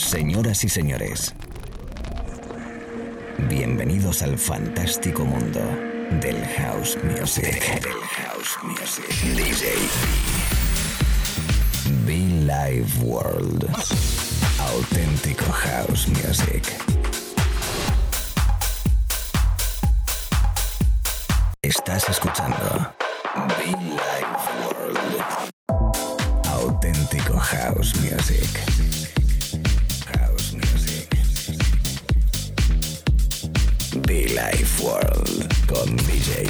Señoras y señores, bienvenidos al fantástico mundo del house music. Del house music. DJ Be Live World. Auténtico house music. Estás escuchando Be Live World. Auténtico house music. Be Life World con DJ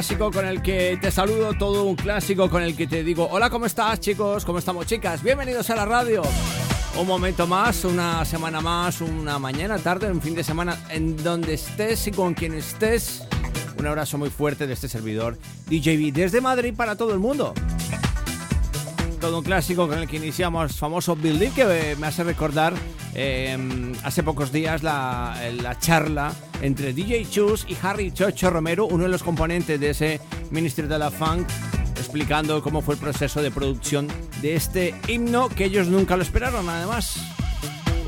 clásico con el que te saludo, todo un clásico con el que te digo, hola, ¿cómo estás chicos? ¿Cómo estamos chicas? Bienvenidos a la radio. Un momento más, una semana más, una mañana, tarde, un fin de semana, en donde estés y con quien estés. Un abrazo muy fuerte de este servidor, DJB, desde Madrid para todo el mundo. Todo un clásico con el que iniciamos, famoso Building, que me hace recordar eh, hace pocos días la, la charla entre DJ Chus y Harry Chocho Romero, uno de los componentes de ese Ministry de la Funk, explicando cómo fue el proceso de producción de este himno que ellos nunca lo esperaron, además.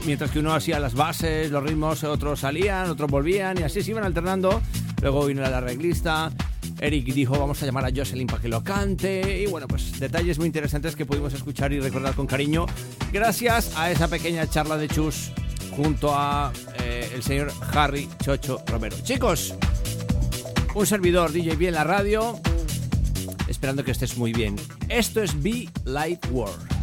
Mientras que uno hacía las bases, los ritmos, otros salían, otros volvían y así se iban alternando. Luego vino la arreglista. Eric dijo, vamos a llamar a Jocelyn para que lo cante. Y bueno, pues detalles muy interesantes que pudimos escuchar y recordar con cariño. Gracias a esa pequeña charla de Chus junto a eh, el señor Harry Chocho Romero. Chicos, un servidor DJ B en la radio, esperando que estés muy bien. Esto es Be Light World.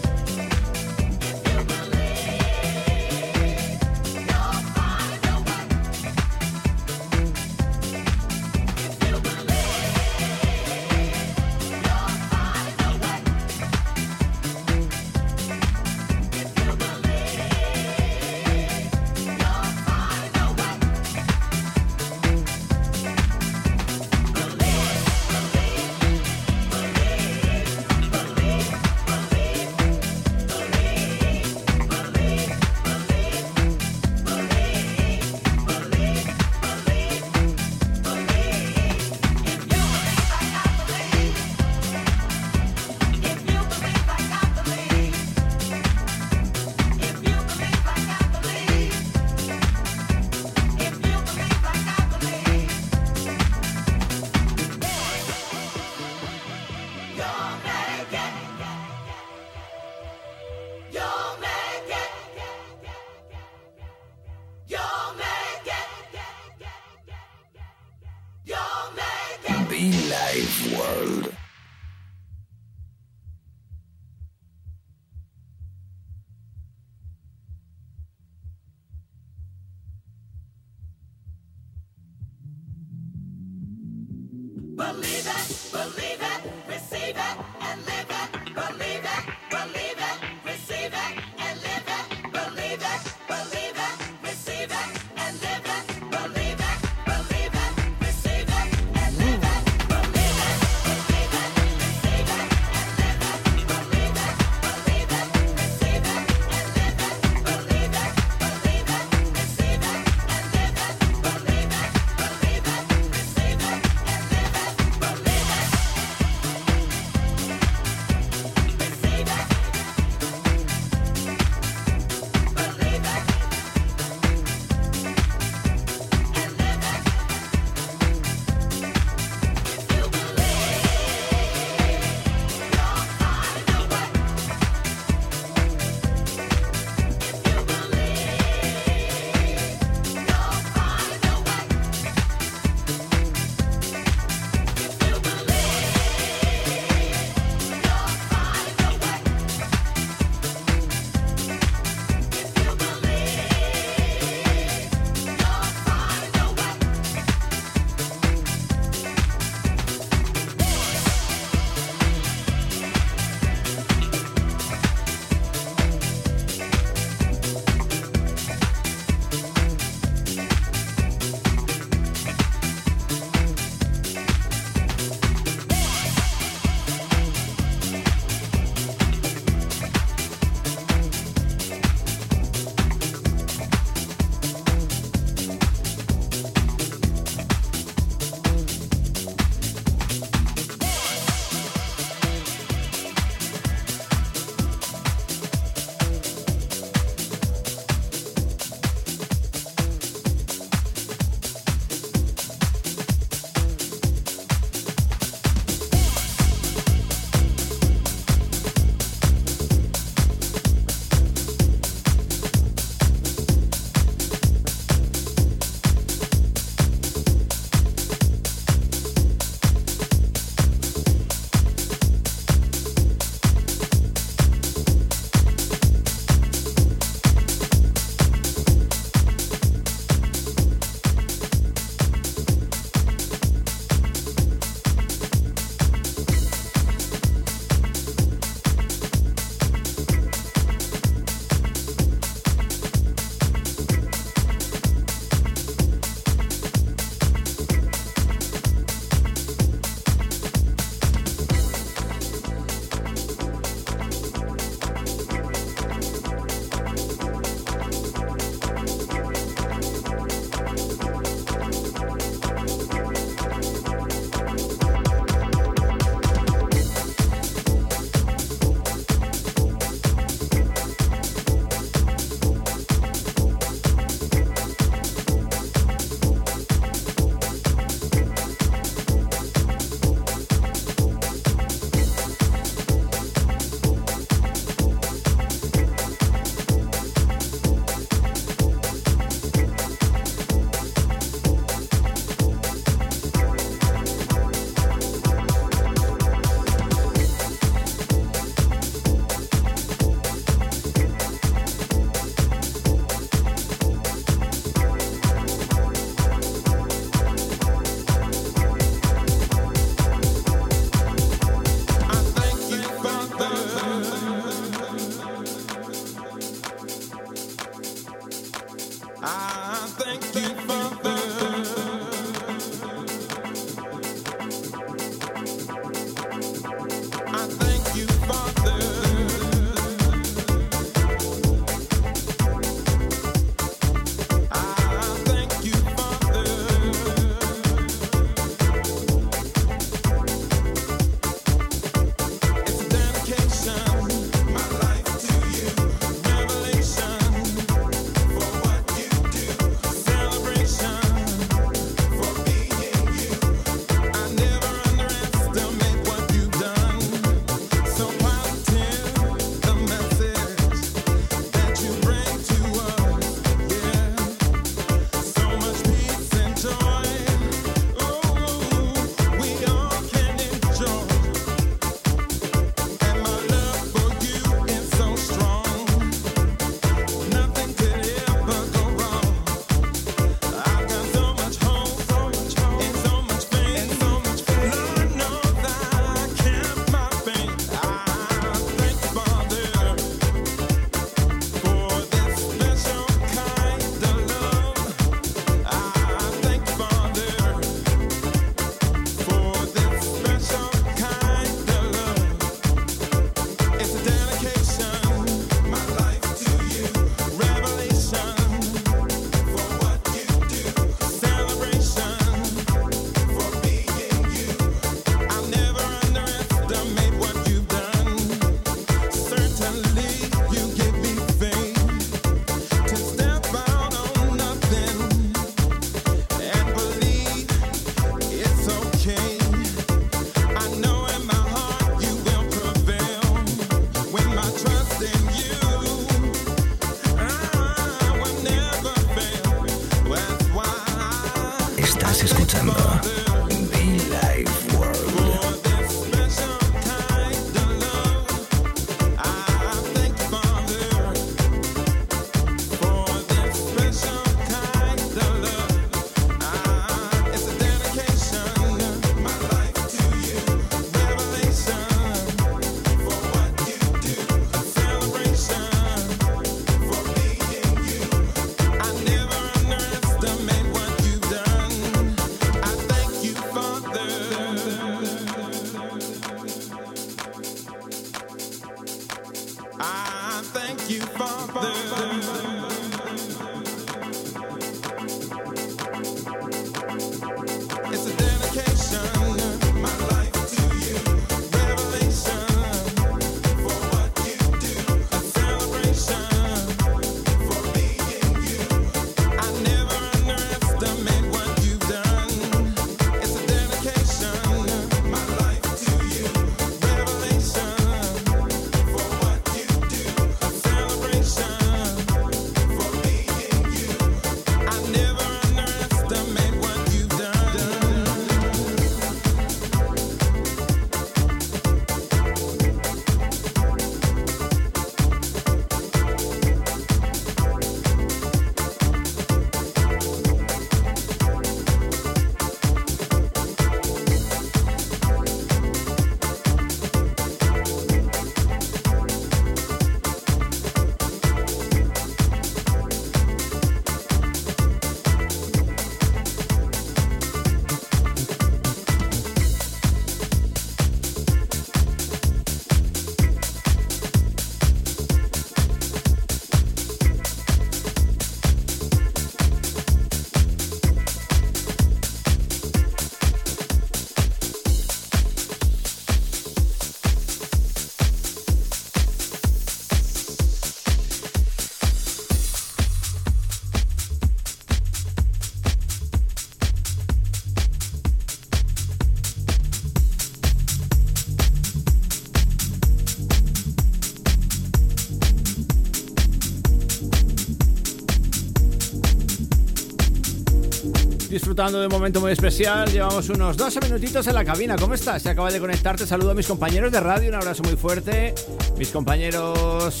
Disfrutando de un momento muy especial, llevamos unos 12 minutitos en la cabina. ¿Cómo estás? Si acabas de conectarte, saludo a mis compañeros de radio, un abrazo muy fuerte. Mis compañeros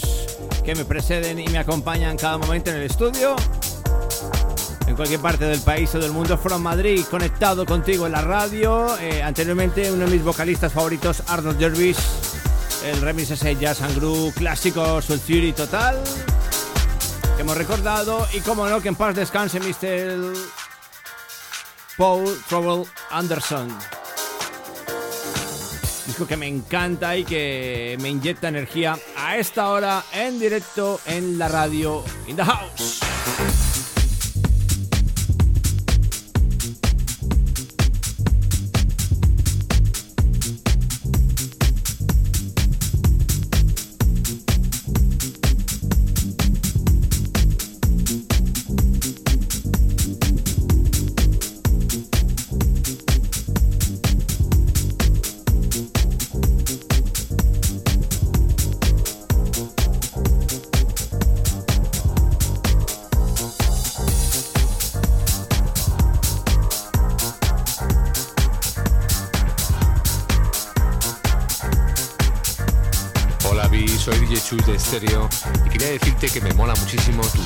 que me preceden y me acompañan cada momento en el estudio. En cualquier parte del país o del mundo, from Madrid, conectado contigo en la radio. Eh, anteriormente, uno de mis vocalistas favoritos, Arnold Dervish. El remix ese Jazz and Groove clásico, Soul Theory total. Que hemos recordado. Y como no, que en paz descanse, Mr. Paul Trouble Anderson. Disco que me encanta y que me inyecta energía a esta hora en directo en la radio In the House. Y quería decirte que me mola muchísimo tu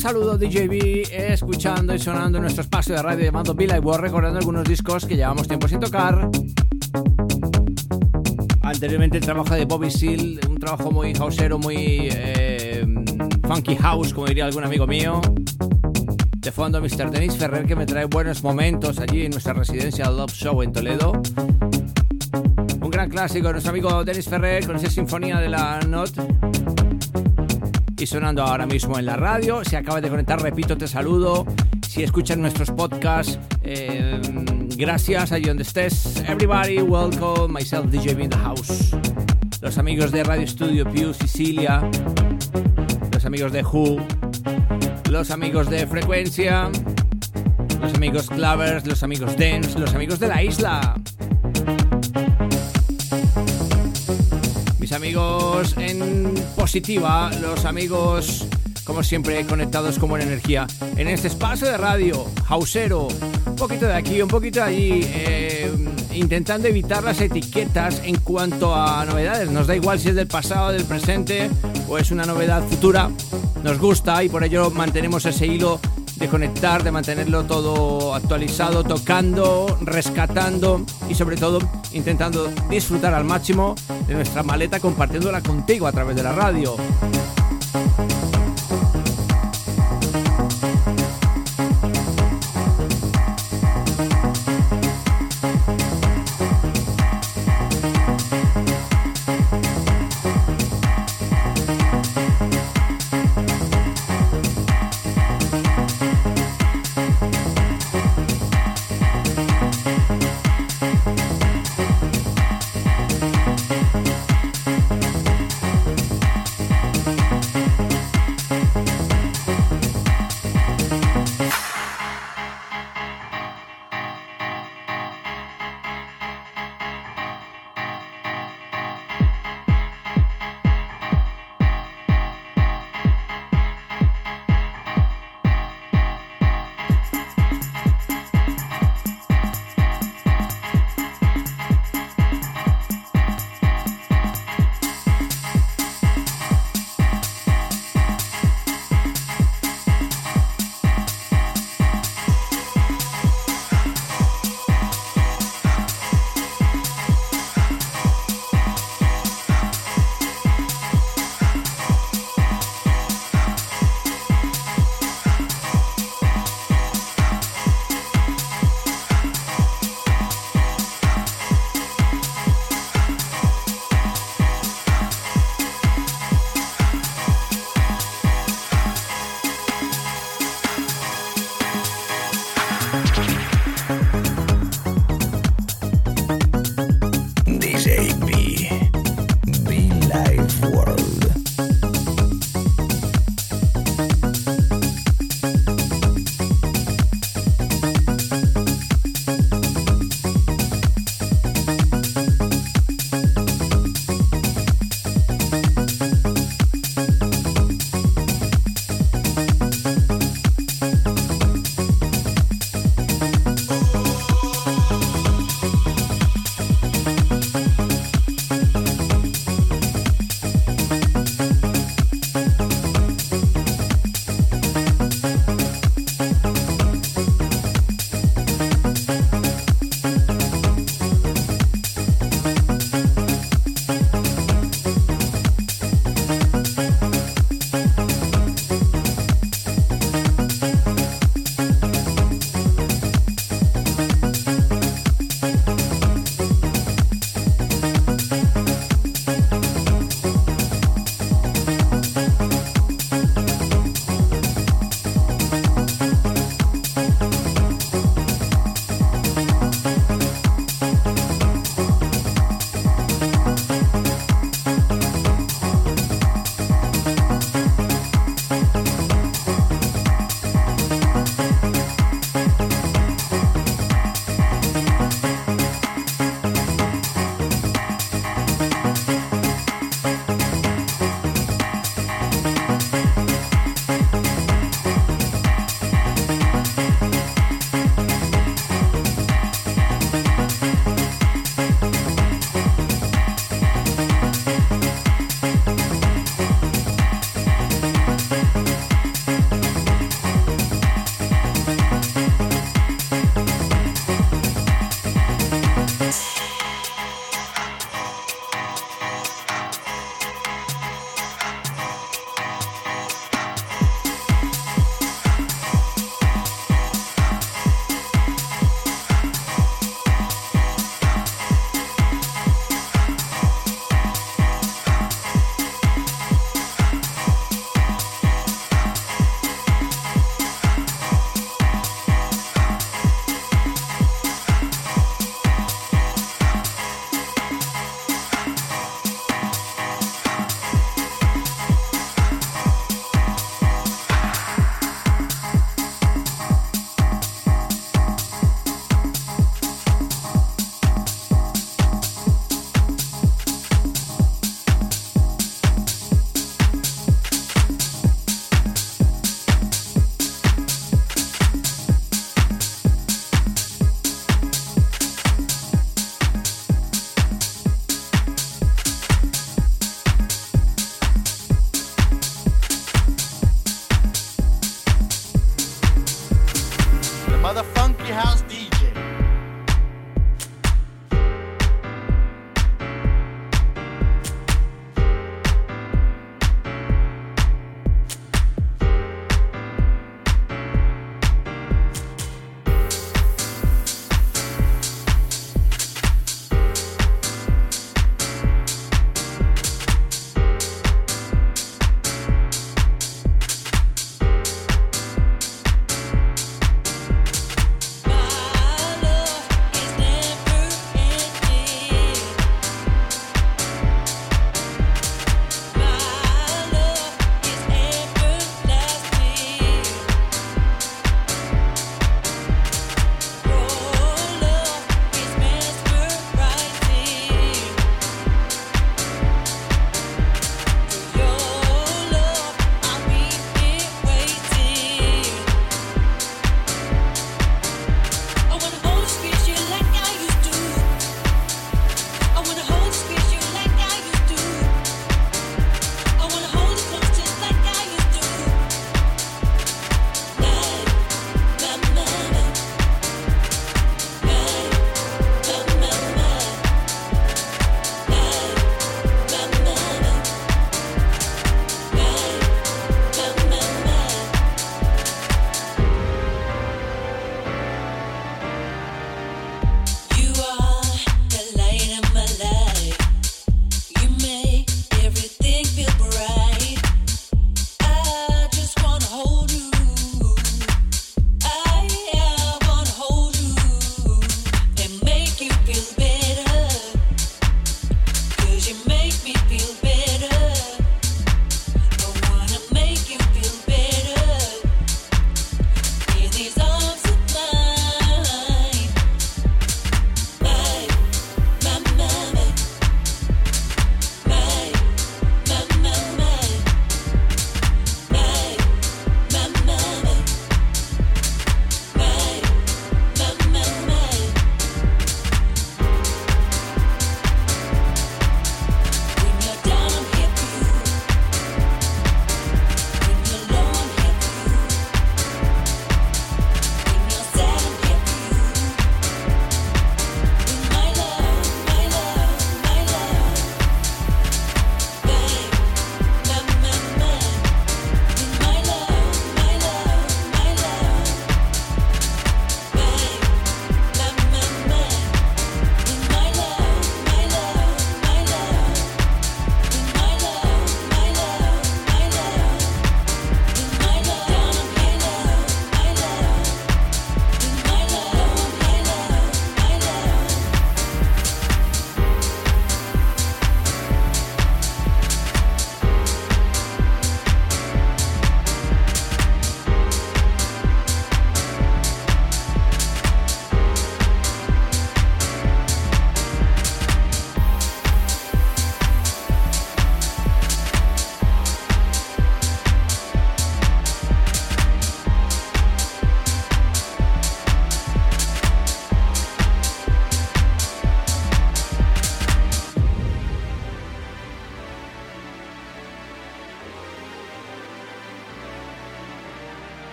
saludo DJB, escuchando y sonando en nuestro espacio de radio llamado Villa y War, recordando algunos discos que llevamos tiempo sin tocar. Anteriormente el trabajo de Bobby Seal, un trabajo muy houseero, muy eh, funky house, como diría algún amigo mío. De fondo, Mr. Denis Ferrer, que me trae buenos momentos allí en nuestra residencia Love Show en Toledo. Un gran clásico nuestro amigo Denis Ferrer con esa sinfonía de la Not. Y sonando ahora mismo en la radio. Si acabas de conectar, repito, te saludo. Si escuchas nuestros podcasts, eh, gracias allí donde estés. Everybody, welcome. Myself, DJ in the house. Los amigos de Radio Studio Pew, Sicilia. Los amigos de Who. Los amigos de Frecuencia. Los amigos Clavers. Los amigos Dance. Los amigos de la isla. Amigos en positiva. Los amigos como siempre, conectados con buena energía en este espacio de radio, hausero, un poquito de aquí, un poquito de allí, eh, intentando evitar las etiquetas en cuanto a novedades. Nos da igual si es del pasado, del presente o es una novedad futura, nos gusta y por ello mantenemos ese hilo de conectar, de mantenerlo todo actualizado, tocando, rescatando y sobre todo intentando disfrutar al máximo de nuestra maleta compartiéndola contigo a través de la radio.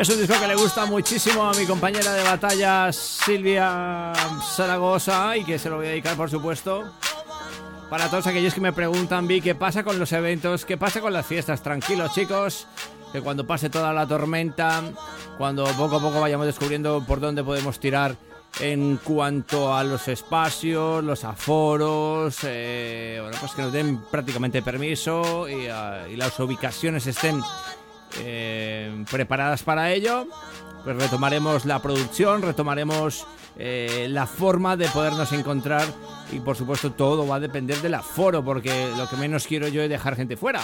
Es un disco que le gusta muchísimo a mi compañera de batalla Silvia Zaragoza y que se lo voy a dedicar, por supuesto, para todos aquellos que me preguntan, Vi, ¿qué pasa con los eventos? ¿Qué pasa con las fiestas? Tranquilos, chicos, que cuando pase toda la tormenta, cuando poco a poco vayamos descubriendo por dónde podemos tirar en cuanto a los espacios, los aforos, eh, bueno, pues que nos den prácticamente permiso y, ah, y las ubicaciones estén eh, preparadas para ello, pues retomaremos la producción, retomaremos eh, la forma de podernos encontrar y por supuesto todo va a depender del aforo porque lo que menos quiero yo es dejar gente fuera.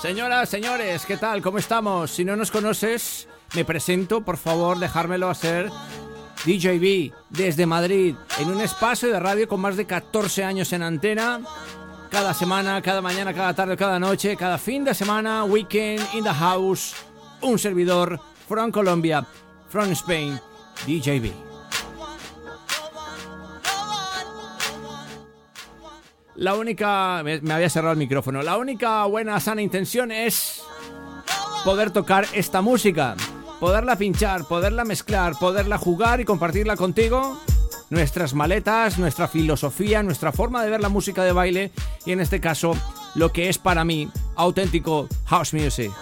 Señoras, señores, ¿qué tal? ¿Cómo estamos? Si no nos conoces, me presento, por favor, dejármelo hacer. DJB desde Madrid, en un espacio de radio con más de 14 años en antena. Cada semana, cada mañana, cada tarde, cada noche, cada fin de semana, weekend in the house. Un servidor, from Colombia, from Spain, DJB. La única. Me, me había cerrado el micrófono. La única buena, sana intención es poder tocar esta música, poderla pinchar, poderla mezclar, poderla jugar y compartirla contigo. Nuestras maletas, nuestra filosofía, nuestra forma de ver la música de baile y en este caso lo que es para mí auténtico house music.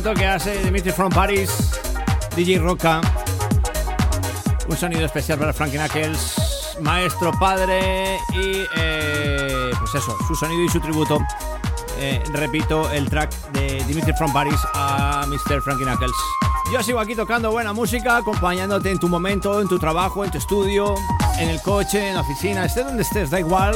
Tributo que hace Dimitri from Paris, DJ Roca. Un sonido especial para Frankie Knuckles, maestro, padre y eh, pues eso, su sonido y su tributo. Eh, repito, el track de Dimitri from Paris a Mr. Frankie Knuckles. Yo sigo aquí tocando buena música, acompañándote en tu momento, en tu trabajo, en tu estudio, en el coche, en la oficina, esté donde estés, da igual.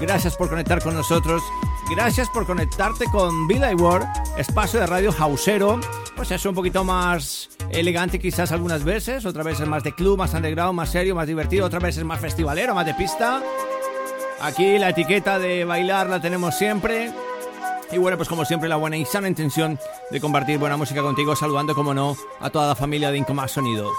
Gracias por conectar con nosotros. Gracias por conectarte con Villa World, espacio de radio hausero. Pues es un poquito más elegante quizás algunas veces, otras veces más de club, más underground, más serio, más divertido, otras veces más festivalero, más de pista. Aquí la etiqueta de bailar la tenemos siempre. Y bueno, pues como siempre la buena y sana intención de compartir buena música contigo, saludando como no a toda la familia de Incomás Sonido.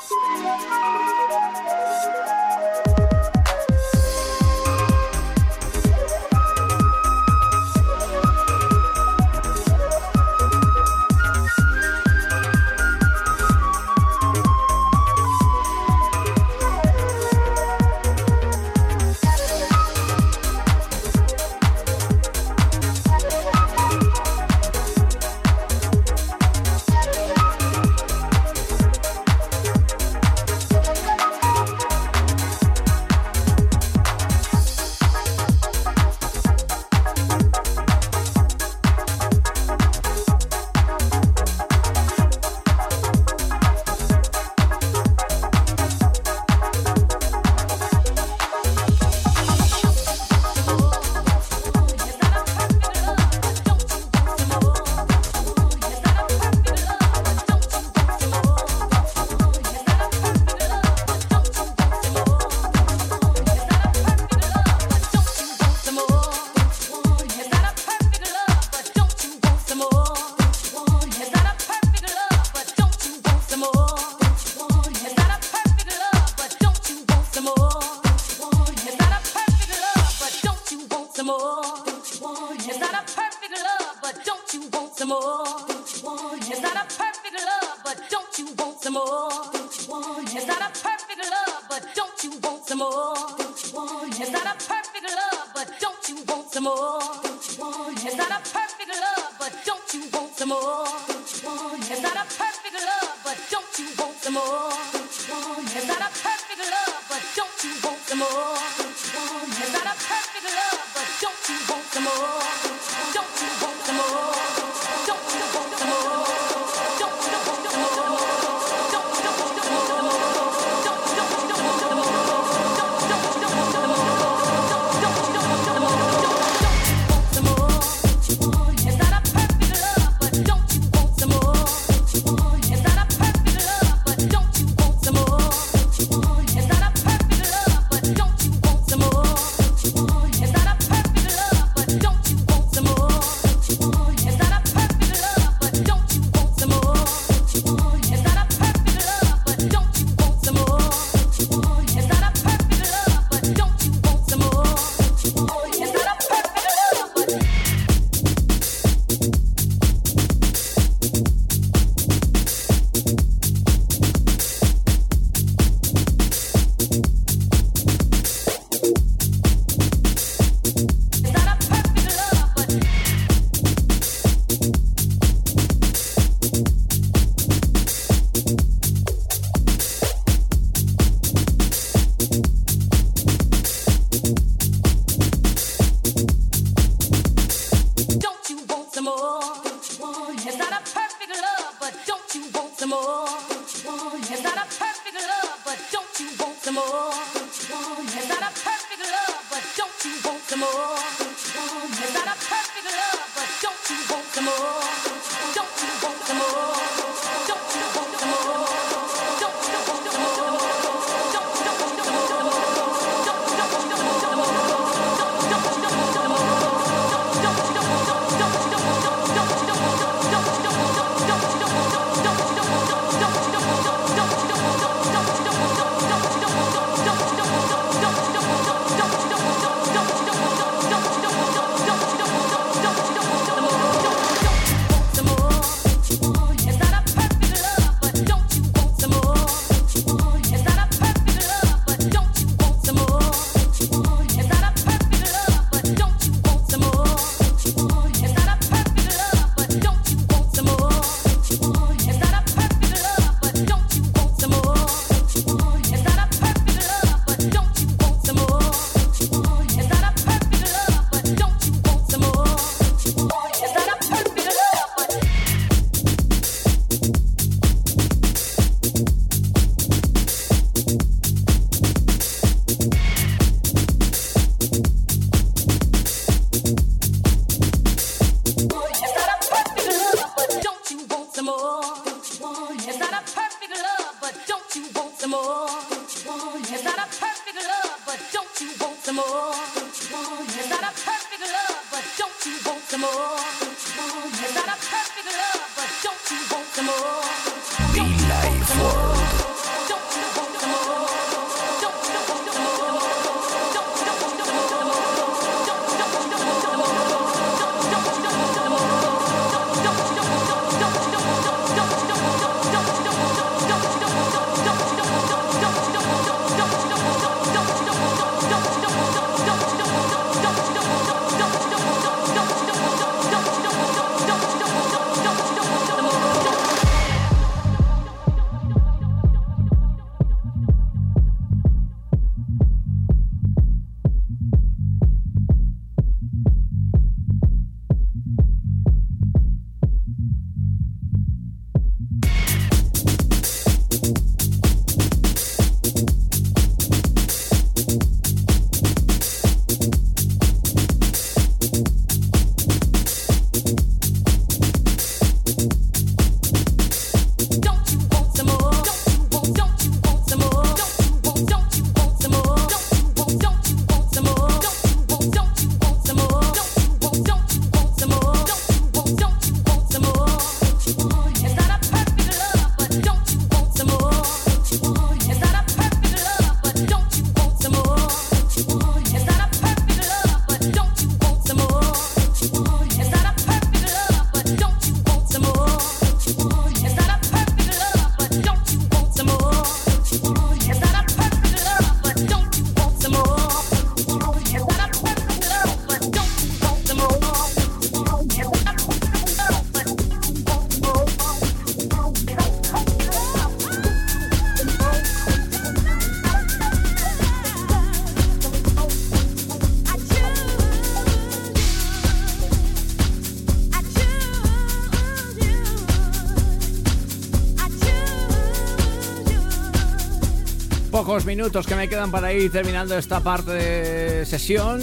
Minutos que me quedan para ir terminando esta parte de sesión.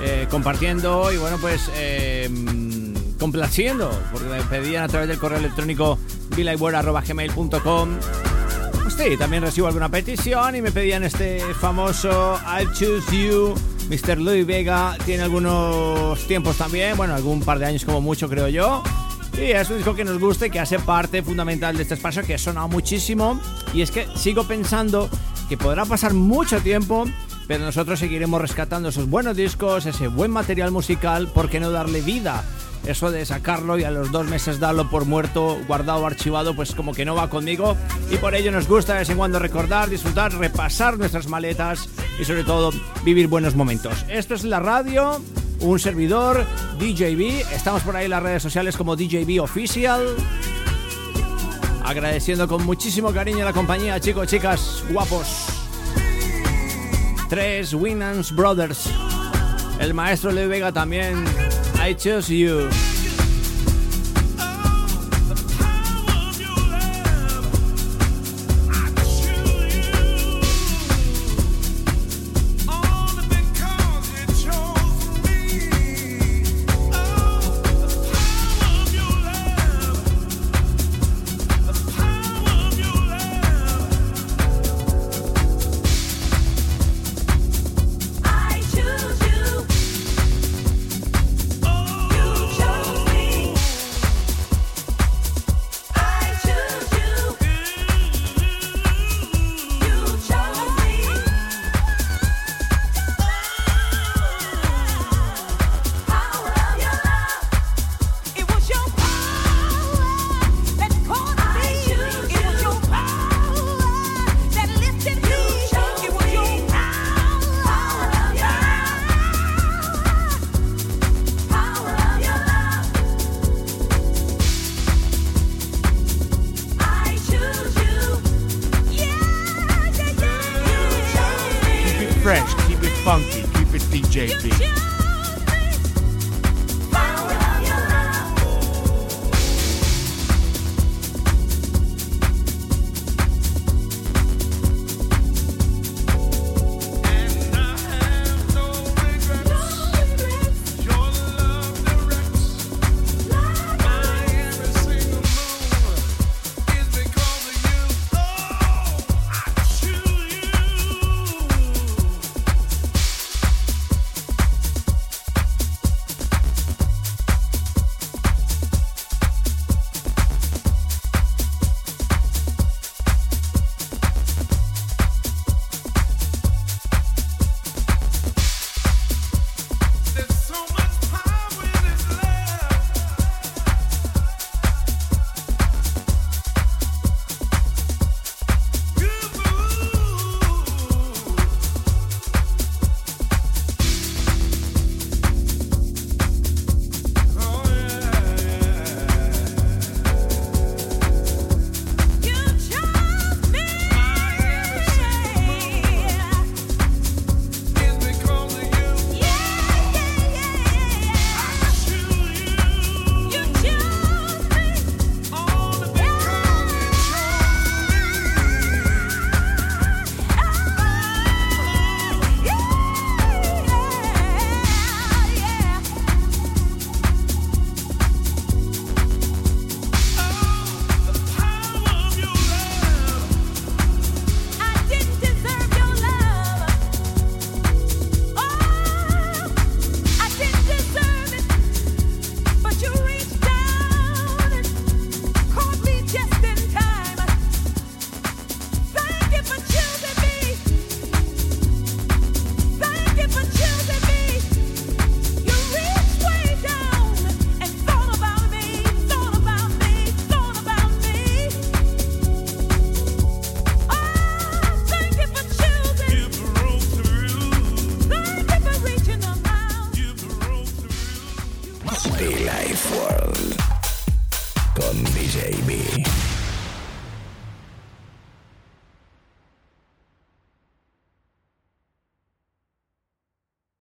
eh, compartiendo y bueno, pues eh, complaciendo, porque me pedían a través del correo electrónico gmail.com sí, también recibo alguna petición y me pedían este famoso I Choose You. Mr. Louis Vega tiene algunos tiempos también, bueno, algún par de años como mucho, creo yo. Y es un disco que nos gusta y que hace parte fundamental de este espacio que ha sonado muchísimo. Y es que sigo pensando que podrá pasar mucho tiempo, pero nosotros seguiremos rescatando esos buenos discos, ese buen material musical, ¿por qué no darle vida? Eso de sacarlo y a los dos meses darlo por muerto, guardado, archivado, pues como que no va conmigo. Y por ello nos gusta de vez en cuando recordar, disfrutar, repasar nuestras maletas y sobre todo vivir buenos momentos. Esto es la radio, un servidor, DJB. Estamos por ahí en las redes sociales como DJB Official. Agradeciendo con muchísimo cariño la compañía, chicos, chicas, guapos. Tres Winans Brothers. El maestro Leo Vega también. I choose you.